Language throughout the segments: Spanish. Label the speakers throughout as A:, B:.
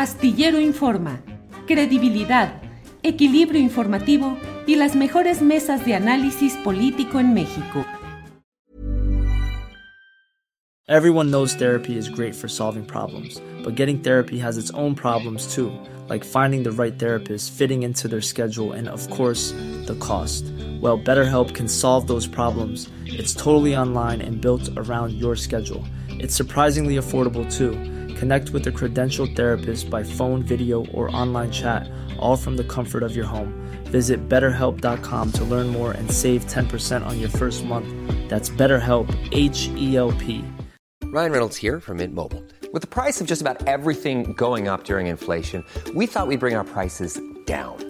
A: Astillero Informa, credibilidad, equilibrio informativo y las mejores mesas de análisis político en México.
B: Everyone knows therapy is great for solving problems, but getting therapy has its own problems too, like finding the right therapist, fitting into their schedule, and of course, the cost. Well, BetterHelp can solve those problems. It's totally online and built around your schedule. It's surprisingly affordable too. Connect with a credentialed therapist by phone, video, or online chat, all from the comfort of your home. Visit betterhelp.com to learn more and save 10% on your first month. That's BetterHelp, H E L P.
C: Ryan Reynolds here from Mint Mobile. With the price of just about everything going up during inflation, we thought we'd bring our prices down.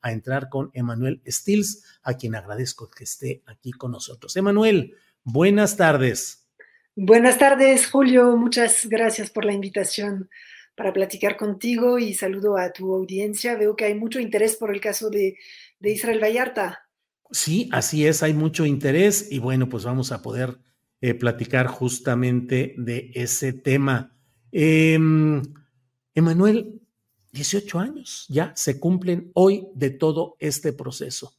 D: a entrar con Emanuel Stills, a quien agradezco que esté aquí con nosotros. Emanuel, buenas tardes.
E: Buenas tardes, Julio. Muchas gracias por la invitación para platicar contigo y saludo a tu audiencia. Veo que hay mucho interés por el caso de, de Israel Vallarta.
D: Sí, así es, hay mucho interés y bueno, pues vamos a poder eh, platicar justamente de ese tema. Eh, Emanuel, 18 años ya se cumplen hoy de todo este proceso.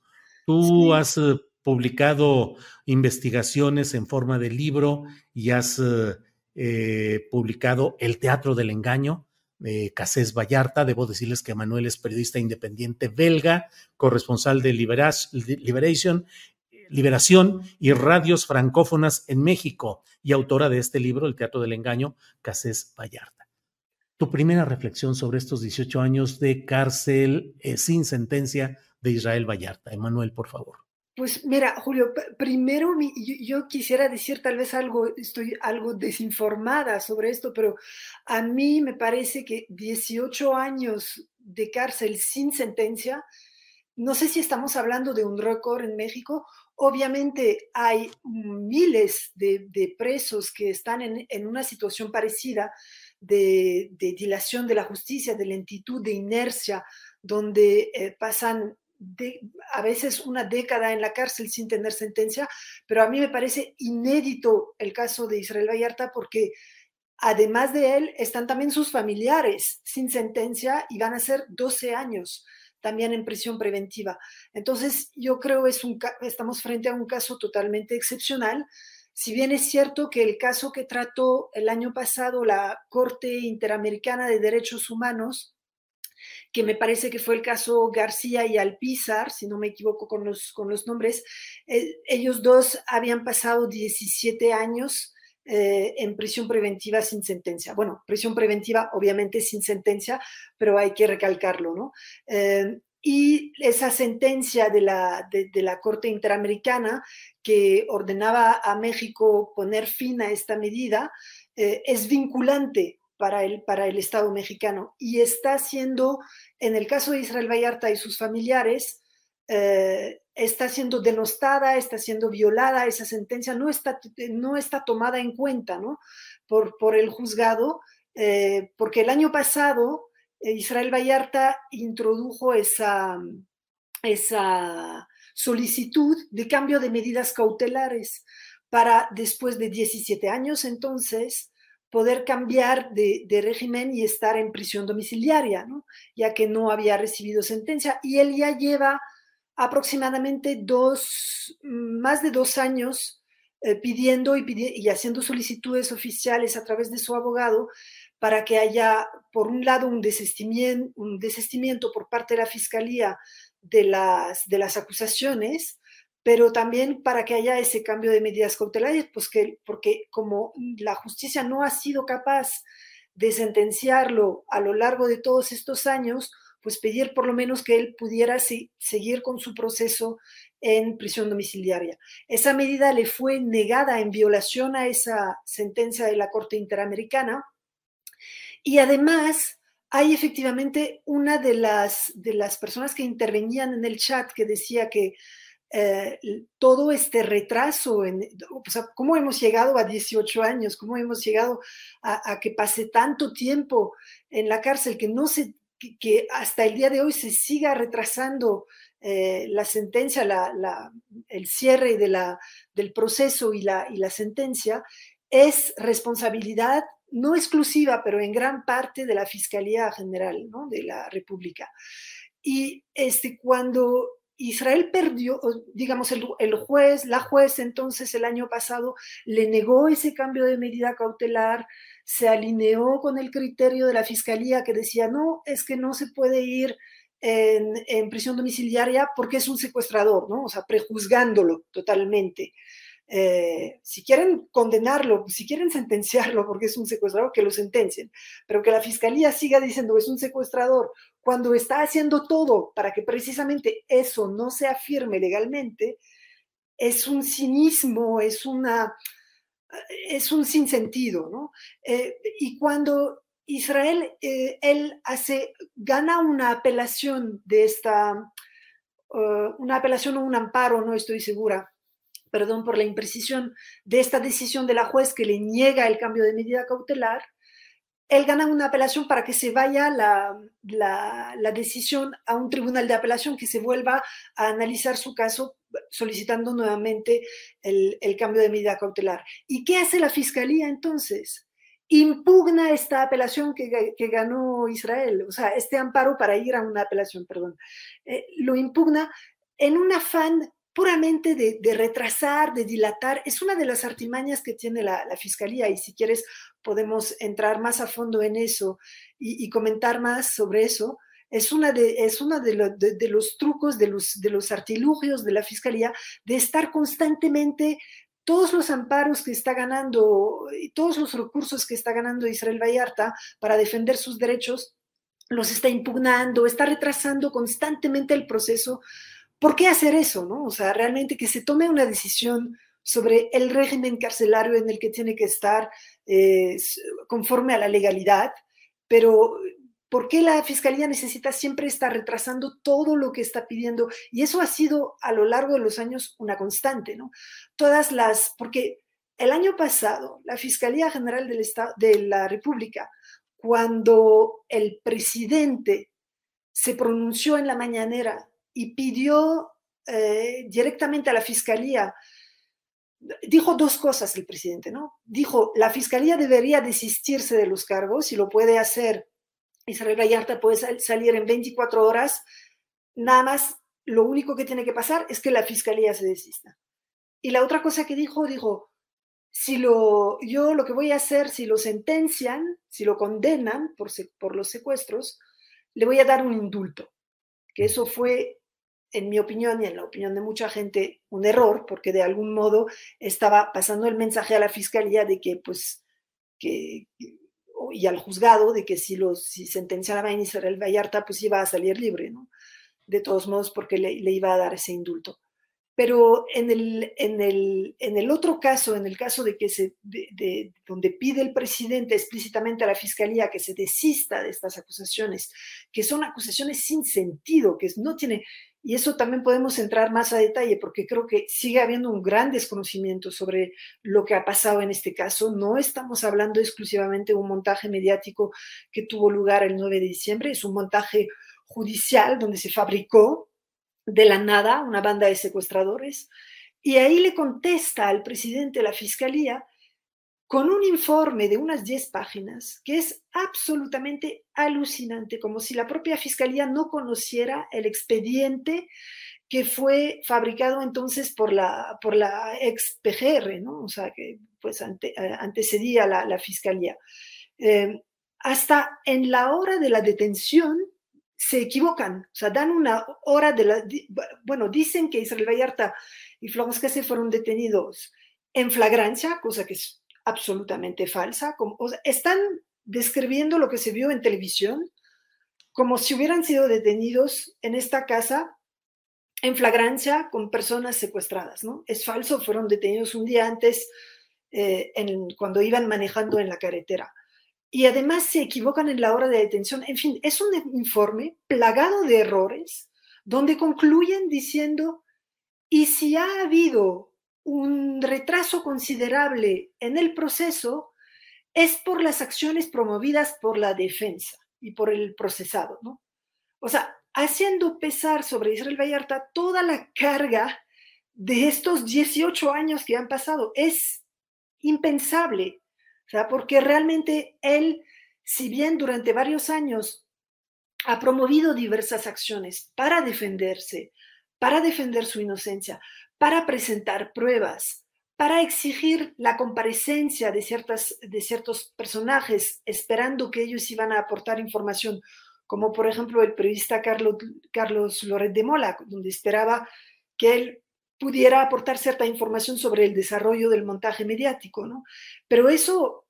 D: Tú sí. has uh, publicado investigaciones en forma de libro y has uh, eh, publicado El Teatro del Engaño de Casés Vallarta. Debo decirles que Manuel es periodista independiente belga, corresponsal de Liberation, Liberación y Radios Francófonas en México y autora de este libro, El Teatro del Engaño, Casés Vallarta tu primera reflexión sobre estos 18 años de cárcel eh, sin sentencia de Israel Vallarta. Emanuel, por favor.
E: Pues mira, Julio, primero yo, quisiera decir tal vez algo, estoy algo desinformada sobre esto, pero a mí me parece que 18 años de cárcel sin sentencia, no sé si estamos hablando de un récord en México, obviamente hay miles de, presos que están en una situación parecida, de, dilación de la justicia, de lentitud, de inercia, donde eh, pasan a veces una década en la cárcel sin tener sentencia, pero a mí me parece inédito el caso de Israel Vallarta porque además de él están también sus familiares sin sentencia y van a ser 12 años también en prisión preventiva. Entonces, yo creo un, estamos frente a un caso totalmente excepcional si bien es cierto que el caso que trató el año pasado la Corte Interamericana de Derechos Humanos, que me parece que fue el caso García y Alpizar, si no me equivoco con los, con los nombres, eh, ellos dos habían pasado 17 años eh, en prisión preventiva sin sentencia. Bueno, prisión preventiva obviamente sin sentencia, pero hay que recalcarlo, ¿no? Eh, y esa sentencia de la, de, la Corte Interamericana que ordenaba a México poner fin a esta medida eh, es vinculante para el, para el Estado mexicano y está siendo, en el caso de Israel Vallarta y sus familiares, eh, está siendo denostada, está siendo violada, esa sentencia no está, no está tomada en cuenta ¿no? por, por el juzgado, eh, porque el año pasado Israel Vallarta introdujo esa, esa solicitud de cambio de medidas cautelares para después de 17 años entonces poder cambiar de, régimen y estar en prisión domiciliaria, ¿no? ya que no había recibido sentencia. Y él ya lleva aproximadamente dos, más de dos años eh, pidiendo y, y haciendo solicitudes oficiales a través de su abogado para que haya, por un lado, un desistimiento, por parte de la Fiscalía de las, de las acusaciones, pero también para que haya ese cambio de medidas cautelares, pues que, porque como la justicia no ha sido capaz de sentenciarlo a lo largo de todos estos años, pues pedir por lo menos que él pudiera seguir con su proceso en prisión domiciliaria. Esa medida le fue negada en violación a esa sentencia de la Corte Interamericana y además hay efectivamente una de las, de las personas que intervenían en el chat que decía que eh, todo este retraso, en, o sea, cómo hemos llegado a 18 años, cómo hemos llegado a, que pase tanto tiempo en la cárcel, que no se, que, hasta el día de hoy se siga retrasando eh, la sentencia, la, el cierre de la, del proceso y la, y la sentencia, es responsabilidad no exclusiva, pero en gran parte de la Fiscalía General ¿no? de la República. Y este, cuando Israel perdió, digamos, el, el, juez, la juez entonces el año pasado le negó ese cambio de medida cautelar, se alineó con el criterio de la fiscalía que decía, no, es que no se puede ir en, en prisión domiciliaria porque es un secuestrador, ¿no? O sea, prejuzgándolo totalmente. Eh, si quieren condenarlo, si quieren sentenciarlo porque es un secuestrador, que lo sentencien, pero que la fiscalía siga diciendo es un secuestrador cuando está haciendo todo para que precisamente eso no se afirme legalmente, es un cinismo, es una es un sinsentido, ¿no? Eh, y cuando Israel, eh, él hace, gana una apelación de esta, una apelación o un amparo, no estoy segura, perdón por la imprecisión, de esta decisión de la juez que le niega el cambio de medida cautelar, él gana una apelación para que se vaya la, la, decisión a un tribunal de apelación que se vuelva a analizar su caso solicitando nuevamente el, el cambio de medida cautelar. ¿Y qué hace la fiscalía entonces? impugna esta apelación que, que, ganó Israel, o sea, este amparo para ir a una apelación, perdón, eh, lo impugna en un afán puramente de, retrasar, de dilatar, es una de las artimañas que tiene la, Fiscalía y si quieres podemos entrar más a fondo en eso y, comentar más sobre eso. Es una de, es una de, los trucos, de los, de los artilugios de la Fiscalía de estar constantemente todos los amparos que está ganando todos los recursos que está ganando Israel Vallarta para defender sus derechos, los está impugnando, está retrasando constantemente el proceso ¿Por qué hacer eso? ¿no? O sea, realmente que se tome una decisión sobre el régimen carcelario en el que tiene que estar eh, conforme a la legalidad, pero ¿por qué la Fiscalía necesita siempre estar retrasando todo lo que está pidiendo? Y eso ha sido a lo largo de los años una constante, ¿no? Todas las, porque el año pasado la Fiscalía General del Estado, de la República, cuando el presidente se pronunció en la mañanera y pidió eh, directamente a la fiscalía, dijo dos cosas el presidente, ¿no? Dijo, la fiscalía debería desistirse de los cargos y lo puede hacer. Israel Vallarta puede salir en 24 horas, nada más lo único que tiene que pasar es que la fiscalía se desista. Y la otra cosa que dijo, dijo, si lo, yo lo que voy a hacer, si lo sentencian, si lo condenan por, por los secuestros, le voy a dar un indulto. Que eso fue en mi opinión y en la opinión de mucha gente, un error, porque de algún modo estaba pasando el mensaje a la fiscalía de que, pues, que, y al juzgado de que si, los, si sentenciaba a Israel Vallarta, pues iba a salir libre, ¿no? De todos modos, porque le, iba a dar ese indulto. Pero en el, en el, en el otro caso, en el caso de que se, de, donde pide el presidente explícitamente a la fiscalía que se desista de estas acusaciones, que son acusaciones sin sentido, que no tiene, y eso también podemos entrar más a detalle porque creo que sigue habiendo un gran desconocimiento sobre lo que ha pasado en este caso. No estamos hablando exclusivamente de un montaje mediático que tuvo lugar el 9 de diciembre, es un montaje judicial donde se fabricó de la nada una banda de secuestradores. Y ahí le contesta al presidente de la fiscalía con un informe de unas 10 páginas que es absolutamente alucinante, como si la propia fiscalía no conociera el expediente que fue fabricado entonces por la, por la ex PGR, ¿no? O sea, que pues eh, antecedía la, la fiscalía. Eh, hasta en la hora de la detención se equivocan, o sea, dan una hora de la... Bueno, dicen que Israel Vallarta y Florence Cassé fueron detenidos en flagrancia, cosa que es absolutamente falsa. Como, están describiendo lo que se vio en televisión como si hubieran sido detenidos en esta casa en flagrancia con personas secuestradas, ¿no? Es falso, fueron detenidos un día antes eh, en, cuando iban manejando en la carretera. Y además se equivocan en la hora de detención. En fin, es un informe plagado de errores donde concluyen diciendo, y si ha habido un retraso considerable en el proceso, es por las acciones promovidas por la defensa y por el procesado, ¿no? O sea, haciendo pesar sobre Israel Vallarta toda la carga de estos 18 años que han pasado. Es impensable, porque realmente él, si bien durante varios años ha promovido diversas acciones para defenderse, para defender su inocencia, para presentar pruebas, para exigir la comparecencia de, ciertas, de ciertos personajes, esperando que ellos iban a aportar información, como por ejemplo el periodista Carlos, Carlos Loret de Mola, donde esperaba que él pudiera aportar cierta información sobre el desarrollo del montaje mediático, ¿no? Pero eso,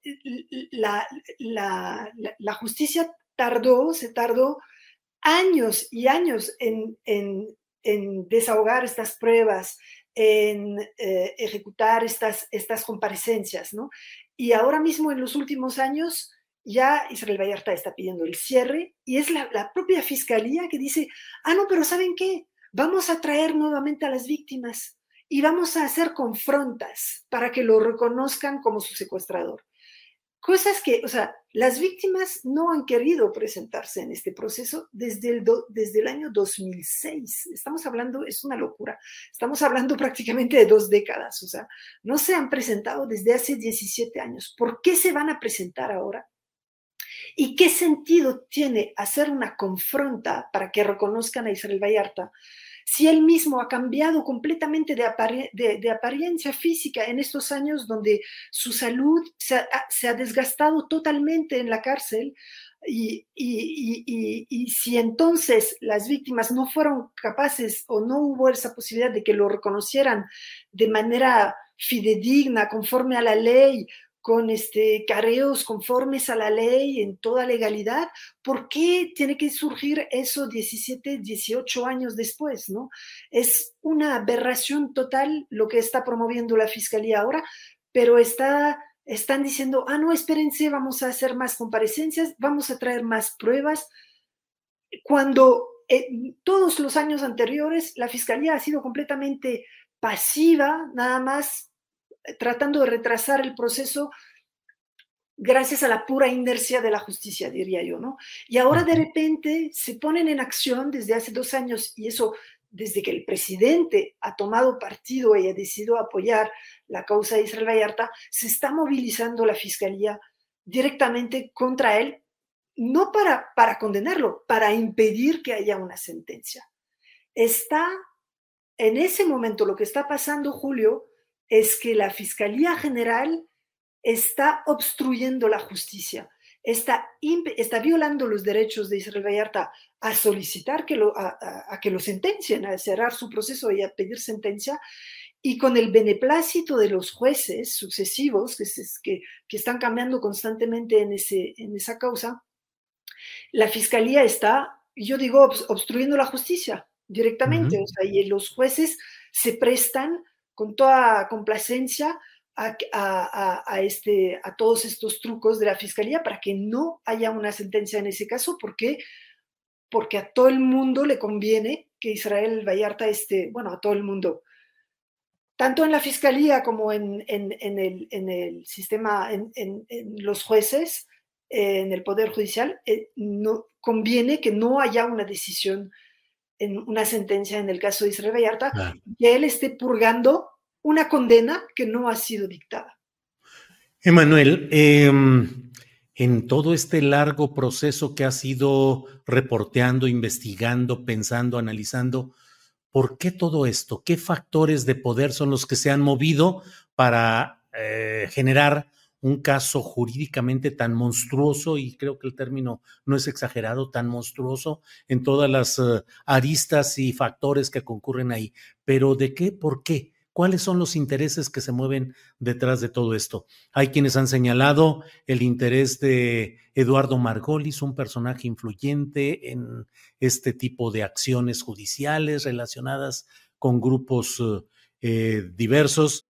E: la, la, justicia tardó, se tardó años y años en desahogar estas pruebas, en eh, ejecutar estas, estas comparecencias, ¿no? Y ahora mismo, en los últimos años, ya Israel Vallarta está pidiendo el cierre y es la, la propia fiscalía que dice, ah, no, pero ¿saben qué? Vamos a traer nuevamente a las víctimas y vamos a hacer confrontas para que lo reconozcan como su secuestrador. Cosas que, o sea, las víctimas no han querido presentarse en este proceso desde el, desde el año 2006. Estamos hablando, es una locura, estamos hablando prácticamente de dos décadas, o sea, no se han presentado desde hace 17 años. ¿Por qué se van a presentar ahora? ¿Y qué sentido tiene hacer una confronta para que reconozcan a Israel Vallarta si él mismo ha cambiado completamente de, apariencia física en estos años donde su salud se ha, desgastado totalmente en la cárcel? Y, y, si entonces las víctimas no fueron capaces o no hubo esa posibilidad de que lo reconocieran de manera fidedigna, conforme a la ley, con este, careos conformes a la ley, en toda legalidad, ¿por qué tiene que surgir eso 17, 18 años después? ¿no? Es una aberración total lo que está promoviendo la Fiscalía ahora, pero está, están diciendo, ah, no, espérense, vamos a hacer más comparecencias, vamos a traer más pruebas, cuando en todos los años anteriores la Fiscalía ha sido completamente pasiva, nada más tratando de retrasar el proceso gracias a la pura inercia de la justicia, diría yo, ¿no? Y ahora de repente se ponen en acción desde hace dos años y eso desde que el presidente ha tomado partido y ha decidido apoyar la causa de Israel Vallarta, se está movilizando la fiscalía directamente contra él, no para, para condenarlo, para impedir que haya una sentencia. Está en ese momento lo que está pasando, Julio, es que la Fiscalía General está obstruyendo la justicia, está, está violando los derechos de Israel Vallarta a solicitar que lo, a, que lo sentencien, a cerrar su proceso y a pedir sentencia, y con el beneplácito de los jueces sucesivos que, que, que están cambiando constantemente en, ese, en esa causa, la Fiscalía está, yo digo, obstruyendo la justicia directamente, o sea, y los jueces se prestan con toda complacencia a, este, a todos estos trucos de la fiscalía para que no haya una sentencia en ese caso, porque porque a todo el mundo le conviene que Israel Vallarta esté, bueno, a todo el mundo, tanto en la fiscalía como en, el, sistema, en, los jueces, en el Poder Judicial, eh, no, conviene que no haya una decisión en una sentencia en el caso de Israel Vallarta, que él esté purgando una condena que no ha sido dictada.
D: Emanuel, em, en todo este largo proceso que ha sido reporteando, investigando, pensando, analizando, ¿por qué todo esto? ¿Qué factores de poder son los que se han movido para eh, generar un caso jurídicamente tan monstruoso, y creo que el término no es exagerado, tan monstruoso en todas las eh, aristas y factores que concurren ahí. Pero ¿de qué? ¿Por qué? ¿Cuáles son los intereses que se mueven detrás de todo esto? Hay quienes han señalado el interés de Eduardo Margolis, un personaje influyente en este tipo de acciones judiciales relacionadas con grupos eh, diversos.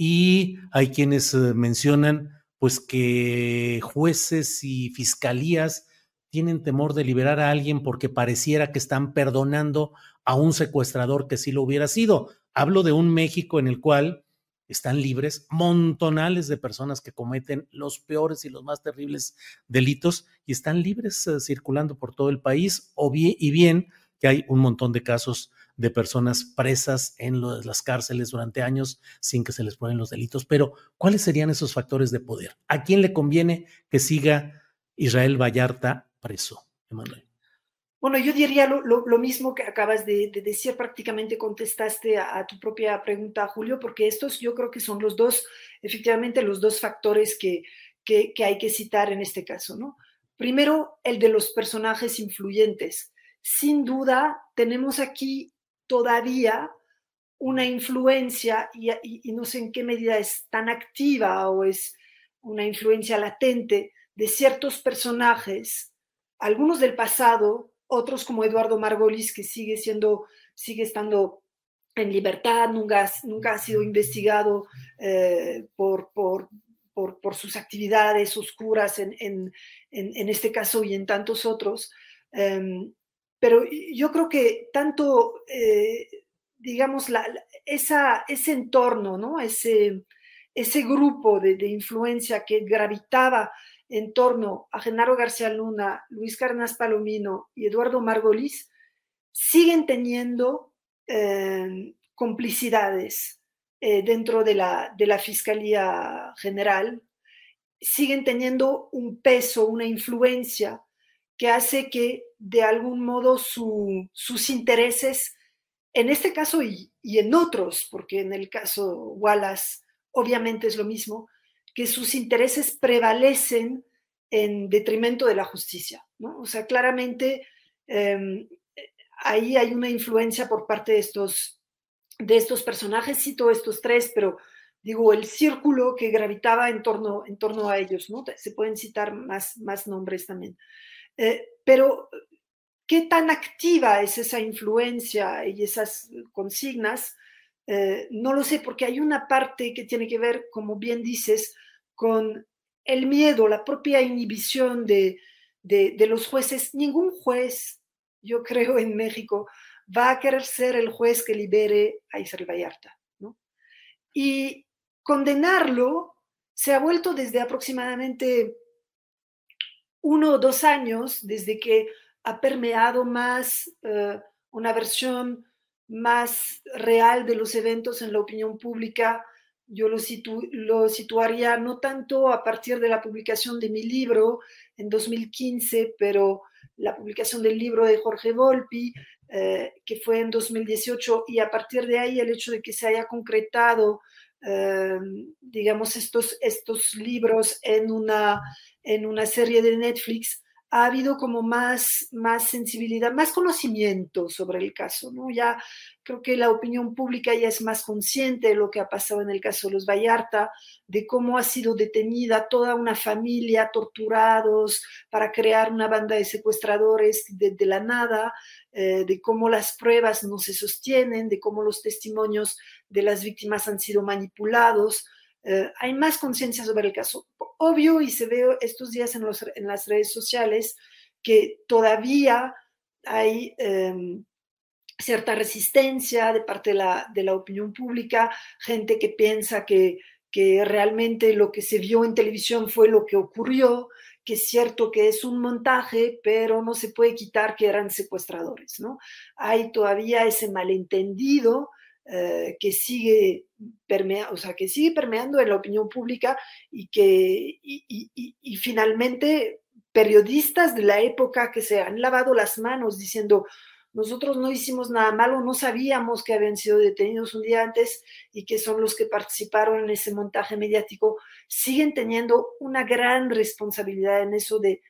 D: Y hay quienes uh, mencionan pues que jueces y fiscalías tienen temor de liberar a alguien porque pareciera que están perdonando a un secuestrador que sí lo hubiera sido. Hablo de un México en el cual están libres montonales de personas que cometen los peores y los más terribles delitos y están libres uh, circulando por todo el país o y bien que hay un montón de casos de personas presas en las cárceles durante años sin que se les ponen los delitos. Pero, ¿cuáles serían esos factores de poder? ¿A quién le conviene que siga Israel Vallarta preso, Emanuel?
E: Bueno, yo diría lo, mismo que acabas de, de, decir, prácticamente contestaste a, a, tu propia pregunta, Julio, porque estos yo creo que son los dos, efectivamente, los dos factores que, que, que hay que citar en este caso, ¿no? Primero, el de los personajes influyentes. Sin duda, tenemos aquí todavía una influencia y, y, y, no sé en qué medida es tan activa o es una influencia latente de ciertos personajes, algunos del pasado, otros como Eduardo Margolis, que sigue siendo, sigue estando en libertad, nunca, nunca ha sido investigado eh, por, por, por, por, sus actividades oscuras en, en, en, en, este caso y en tantos otros. Um, pero yo creo que tanto, eh, digamos, la, esa, ese entorno, ¿no? ese, ese grupo de, de, influencia que gravitaba en torno a Genaro García Luna, Luis Carnas Palomino y Eduardo Margolis, siguen teniendo eh, complicidades eh, dentro de la, de la Fiscalía General, siguen teniendo un peso, una influencia que hace que de algún modo su, sus intereses, en este caso y, en otros, porque en el caso Wallace obviamente es lo mismo, que sus intereses prevalecen en detrimento de la justicia. ¿no? O sea, claramente eh, ahí hay una influencia por parte de estos, de estos personajes, cito estos tres, pero digo, el círculo que gravitaba en torno, en torno a ellos, ¿no? Se pueden citar más, más nombres también. Eh, pero, ¿qué tan activa es esa influencia y esas consignas? Eh, no lo sé, porque hay una parte que tiene que ver, como bien dices, con el miedo, la propia inhibición de, de, los jueces. Ningún juez, yo creo, en México va a querer ser el juez que libere a Israel Vallarta. ¿no? Y condenarlo se ha vuelto desde aproximadamente uno o dos años desde que ha permeado más uh, una versión más real de los eventos en la opinión pública. Yo lo, situ lo, situaría no tanto a partir de la publicación de mi libro en 2015, pero la publicación del libro de Jorge Volpi, eh, que fue en 2018, y a partir de ahí el hecho de que se haya concretado, eh, digamos, estos, estos libros en una en una serie de Netflix, ha habido como más, más sensibilidad, más conocimiento sobre el caso, ¿no? Ya creo que la opinión pública ya es más consciente de lo que ha pasado en el caso de los Vallarta, de cómo ha sido detenida toda una familia, torturados para crear una banda de secuestradores de, la nada, eh, de cómo las pruebas no se sostienen, de cómo los testimonios de las víctimas han sido manipulados. Eh, hay más conciencia sobre el caso obvio y se ve estos días en, las redes sociales que todavía hay, eh, cierta resistencia de parte de la, de la opinión pública, gente que piensa que, que realmente lo que se vio en televisión fue lo que ocurrió, que es cierto que es un montaje, pero no se puede quitar que eran secuestradores, ¿no? Hay todavía ese malentendido eh, que sigue permea, o sea, que sigue permeando en la opinión pública y que y, finalmente periodistas de la época que se han lavado las manos diciendo nosotros no hicimos nada malo, no sabíamos que habían sido detenidos un día antes y que son los que participaron en ese montaje mediático, siguen teniendo una gran responsabilidad en eso de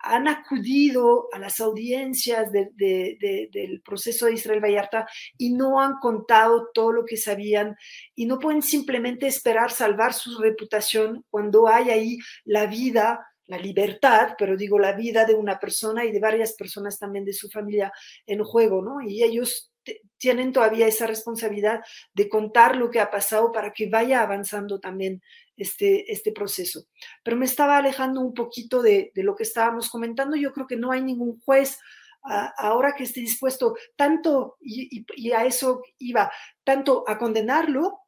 E: han acudido a las audiencias del proceso de Israel Vallarta y no han contado todo lo que sabían y no pueden simplemente esperar salvar su reputación cuando hay ahí la vida, la libertad, pero digo la vida de una persona y de varias personas también de su familia en juego, ¿no? Y ellos tienen todavía esa responsabilidad de contar lo que ha pasado para que vaya avanzando también este, este proceso. Pero me estaba alejando un poquito de, lo que estábamos comentando. Yo creo que no hay ningún juez ahora que esté dispuesto tanto, y, a eso iba, tanto a condenarlo,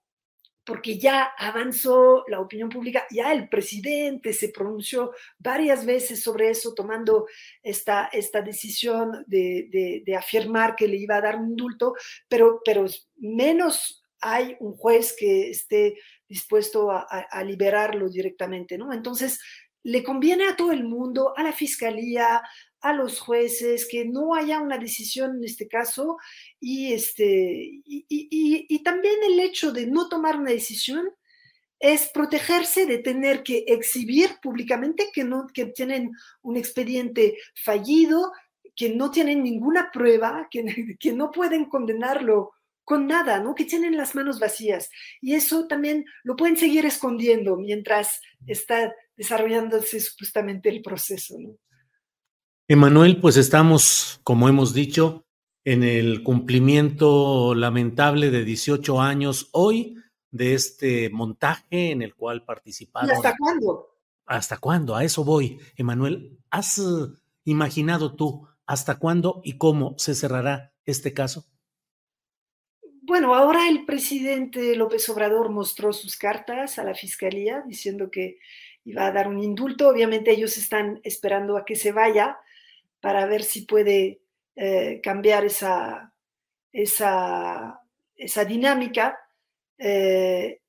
E: porque ya avanzó la opinión pública, ya el presidente se pronunció varias veces sobre eso, tomando esta, esta decisión de, de, afirmar que le iba a dar un indulto, pero, pero menos hay un juez que esté dispuesto a, liberarlo directamente, ¿no? Entonces, le conviene a todo el mundo, a la fiscalía, a los jueces, que no haya una decisión en este caso y, este, y, también el hecho de no tomar una decisión es protegerse de tener que exhibir públicamente que, no, que tienen un expediente fallido, que no tienen ninguna prueba, que no pueden condenarlo con nada, ¿no? Que tienen las manos vacías. Y eso también lo pueden seguir escondiendo mientras está desarrollándose supuestamente el proceso, ¿no?
D: Emanuel, pues estamos, como hemos dicho, en el cumplimiento lamentable de 18 años hoy de este montaje en el cual participaron. ¿Y
E: hasta cuándo?
D: ¿Hasta cuándo? A eso voy. Emanuel, ¿has imaginado tú hasta cuándo y cómo se cerrará este caso?
E: Bueno, ahora el presidente López Obrador mostró sus cartas a la fiscalía diciendo que iba a dar un indulto. Obviamente ellos están esperando a que se vaya para ver si puede eh, cambiar esa, esa, esa dinámica. Eh,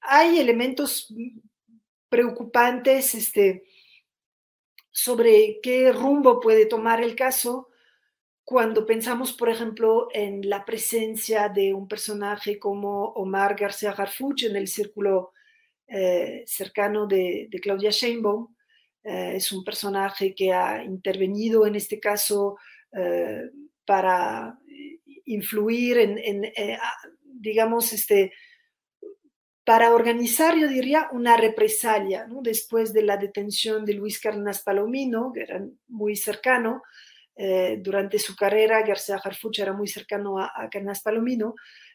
E: hay elementos preocupantes este, sobre qué rumbo puede tomar el caso cuando pensamos, por ejemplo, en la presencia de un personaje como Omar García Garfuch en el círculo eh, cercano de, Claudia Sheinbaum, eh, es un personaje que ha intervenido en este caso eh, para influir en, digamos, este, para organizar, yo diría, una represalia, después de la detención de Luis Carnas Palomino, que era muy cercano, eh, durante su carrera, García Harfuch era muy cercano a, a Palomino.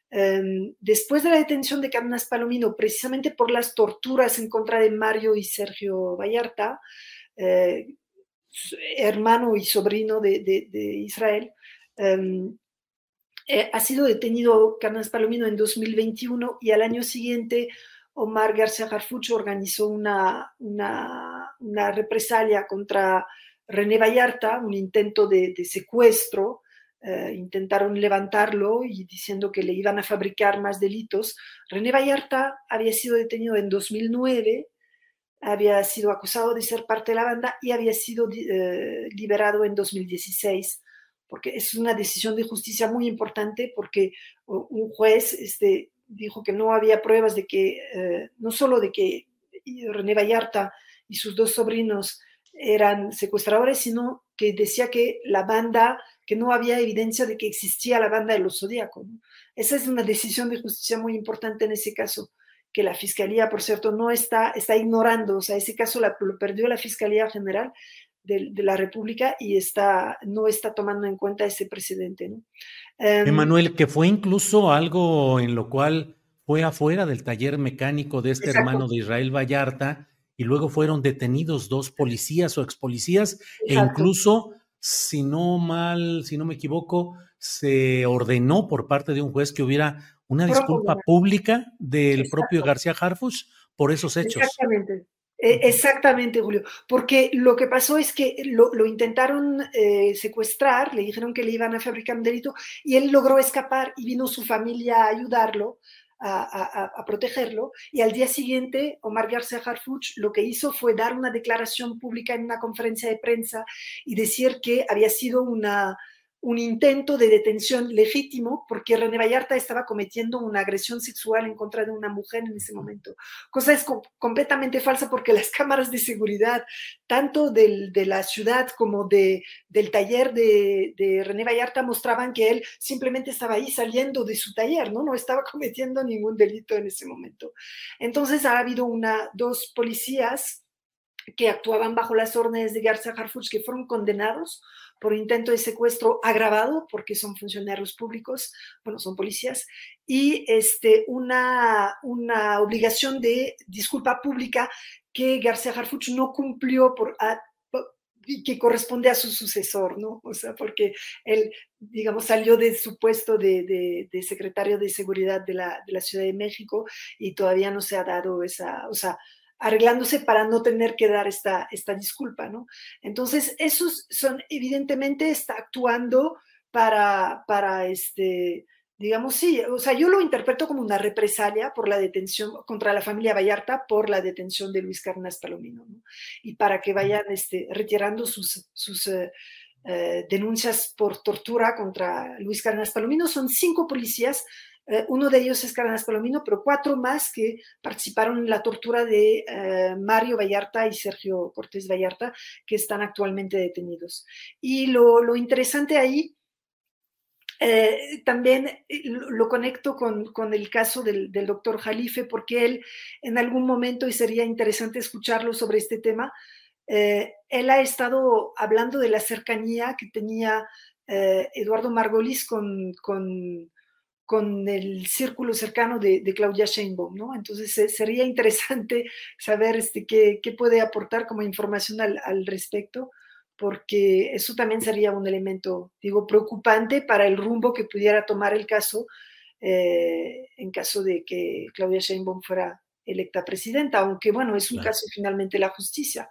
E: Em, después de la detención de Carnas Palomino, precisamente por las torturas en contra de Mario y Sergio Vallarta, eh, hermano y sobrino de, Israel, em, eh, ha sido detenido Carnas Palomino en 2021 y al año siguiente Omar García Harfuch organizó una, una, una represalia contra René Vallarta, un intento de, secuestro, eh, intentaron levantarlo y diciendo que le iban a fabricar más delitos. René Vallarta había sido detenido en 2009, había sido acusado de ser parte de la banda y había sido eh, liberado en 2016, porque es una decisión de justicia muy importante porque un juez este, dijo que no había pruebas de que, eh, no solo de que René Vallarta y sus dos sobrinos eran secuestradores, sino que decía que la banda, que no había evidencia de que existía la banda de los zodíacos. Esa es una decisión de justicia muy importante en ese caso, que la Fiscalía, por cierto, no está, está ignorando, o sea, ese caso lo perdió la Fiscalía General de, la República y está, no está tomando en cuenta ese precedente. ¿no?
D: Em, Emanuel, que fue incluso algo en lo cual fue afuera del taller mecánico de este hermano de Israel Vallarta, y luego fueron detenidos dos policías o ex policías e incluso, si no mal, si no me equivoco, se ordenó por parte de un juez que hubiera una disculpa pública del propio García Harfuch por esos hechos.
E: Exactamente. E, exactamente, Julio, porque lo que pasó es que lo, intentaron eh, secuestrar, le dijeron que le iban a fabricar un delito y él logró escapar y vino su familia a ayudarlo, a, protegerlo. Y al día siguiente, Omar García Harfuch lo que hizo fue dar una declaración pública en una conferencia de prensa y decir que había sido una, un intento de detención legítimo porque René Vallarta estaba cometiendo una agresión sexual en contra de una mujer en ese momento. Cosa es completamente falsa porque las cámaras de seguridad, tanto del, de la ciudad como de, del taller de, de, René Vallarta, mostraban que él simplemente estaba ahí saliendo de su taller, ¿no? No estaba cometiendo ningún delito en ese momento. Entonces ha habido una, dos policías que actuaban bajo las órdenes de García Harfuch que fueron condenados por intento de secuestro agravado, porque son funcionarios públicos, bueno, son policías, y este, una, una obligación de disculpa pública que García Harfuch no cumplió por, y que corresponde a su sucesor, ¿no? O sea, porque él, digamos, salió de su puesto de, de, secretario de Seguridad de la, de la, Ciudad de México y todavía no se ha dado esa, o sea, arreglándose para no tener que dar esta, esta disculpa, ¿no? Entonces, esos son, evidentemente, está actuando para, para este, digamos, sí, o sea, yo lo interpreto como una represalia por la detención contra la familia Vallarta por la detención de Luis Carnas Palomino, ¿no? Y para que vayan este, retirando sus, sus eh, eh, denuncias por tortura contra Luis Carnas Palomino. Son cinco policías eh, uno de ellos es Cárdenas Palomino, pero cuatro más que participaron en la tortura de eh, Mario Vallarta y Sergio Cortés Vallarta, que están actualmente detenidos. Y lo, interesante ahí, eh, también lo, conecto con, el caso del, doctor Jalife, porque él en algún momento, y sería interesante escucharlo sobre este tema, él ha estado hablando de la cercanía que tenía Eduardo Margolis con con el círculo cercano de, Claudia Sheinbaum, ¿no? Entonces sería interesante saber este, qué, puede aportar como información al, respecto, porque eso también sería un elemento, digo, preocupante para el rumbo que pudiera tomar el caso eh, en caso de que Claudia Sheinbaum fuera electa presidenta, aunque bueno, es un caso finalmente la justicia,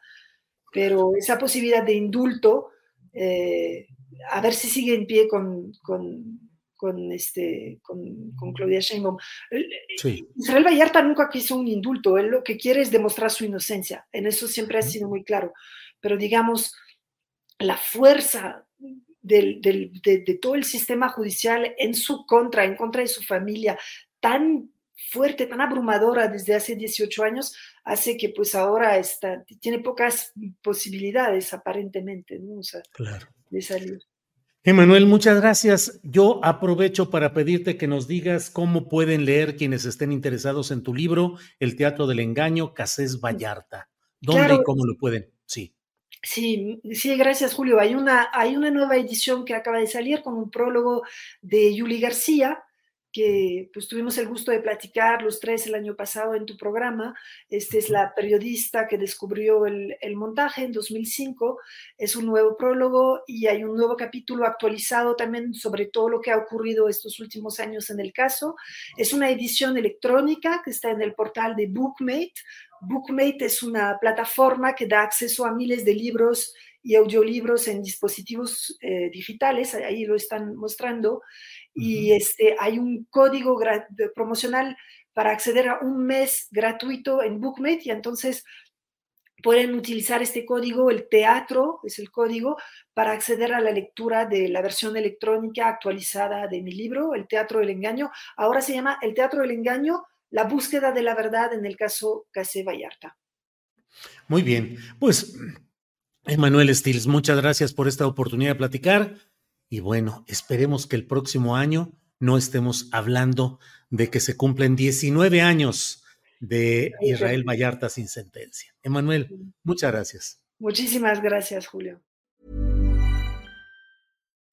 E: pero esa posibilidad de indulto, eh, a ver si sigue en pie con con, este, con, con Claudia Sheinbaum. Israel Vallarta nunca quiso un indulto, él lo que quiere es demostrar su inocencia, en eso siempre ha sido muy claro, pero digamos, la fuerza del, del, de, de, todo el sistema judicial en su contra, en contra de su familia, tan fuerte, tan abrumadora desde hace 18 años, hace que pues ahora está, tiene pocas posibilidades aparentemente ¿no? de salir.
D: Emanuel, muchas gracias. Yo aprovecho para pedirte que nos digas cómo pueden leer quienes estén interesados en tu libro, El Teatro del Engaño, Casés Vallarta. ¿Dónde y cómo lo pueden? Sí.
E: Sí, sí, gracias Julio. Hay una, hay una nueva edición que acaba de salir con un prólogo de Yuli García, que pues tuvimos el gusto de platicar los tres el año pasado en tu programa. Esta es la periodista que descubrió el, el, montaje en 2005. Es un nuevo prólogo y hay un nuevo capítulo actualizado también sobre todo lo que ha ocurrido estos últimos años en el caso. Es una edición electrónica que está en el portal de Bookmate. Bookmate es una plataforma que da acceso a miles de libros y audiolibros en dispositivos eh, digitales, ahí lo están mostrando, y este, hay un código promocional para acceder a un mes gratuito en Bookmate y entonces pueden utilizar este código, el teatro es el código, para acceder a la lectura de la versión electrónica actualizada de mi libro, El Teatro del Engaño. Ahora se llama El Teatro del Engaño, la búsqueda de la verdad en el caso Casé Vallarta.
D: Muy bien, pues Emanuel Stills, muchas gracias por esta oportunidad de platicar. Y bueno, esperemos que el próximo año no estemos hablando de que se cumplen 19 años de Israel Vallarta sin sentencia. Emanuel, muchas gracias.
E: Muchísimas gracias, Julio.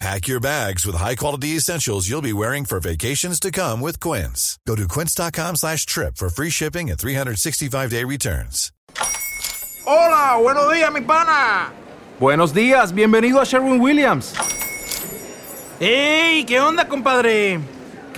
F: Pack your bags with high-quality essentials you'll be wearing for vacations to come with Quince. Go to quince.com slash trip for free shipping and 365-day returns.
G: Hola, buenos días, mi pana. Buenos días, bienvenido a Sherwin Williams. ¡Ey! ¿Qué onda, compadre?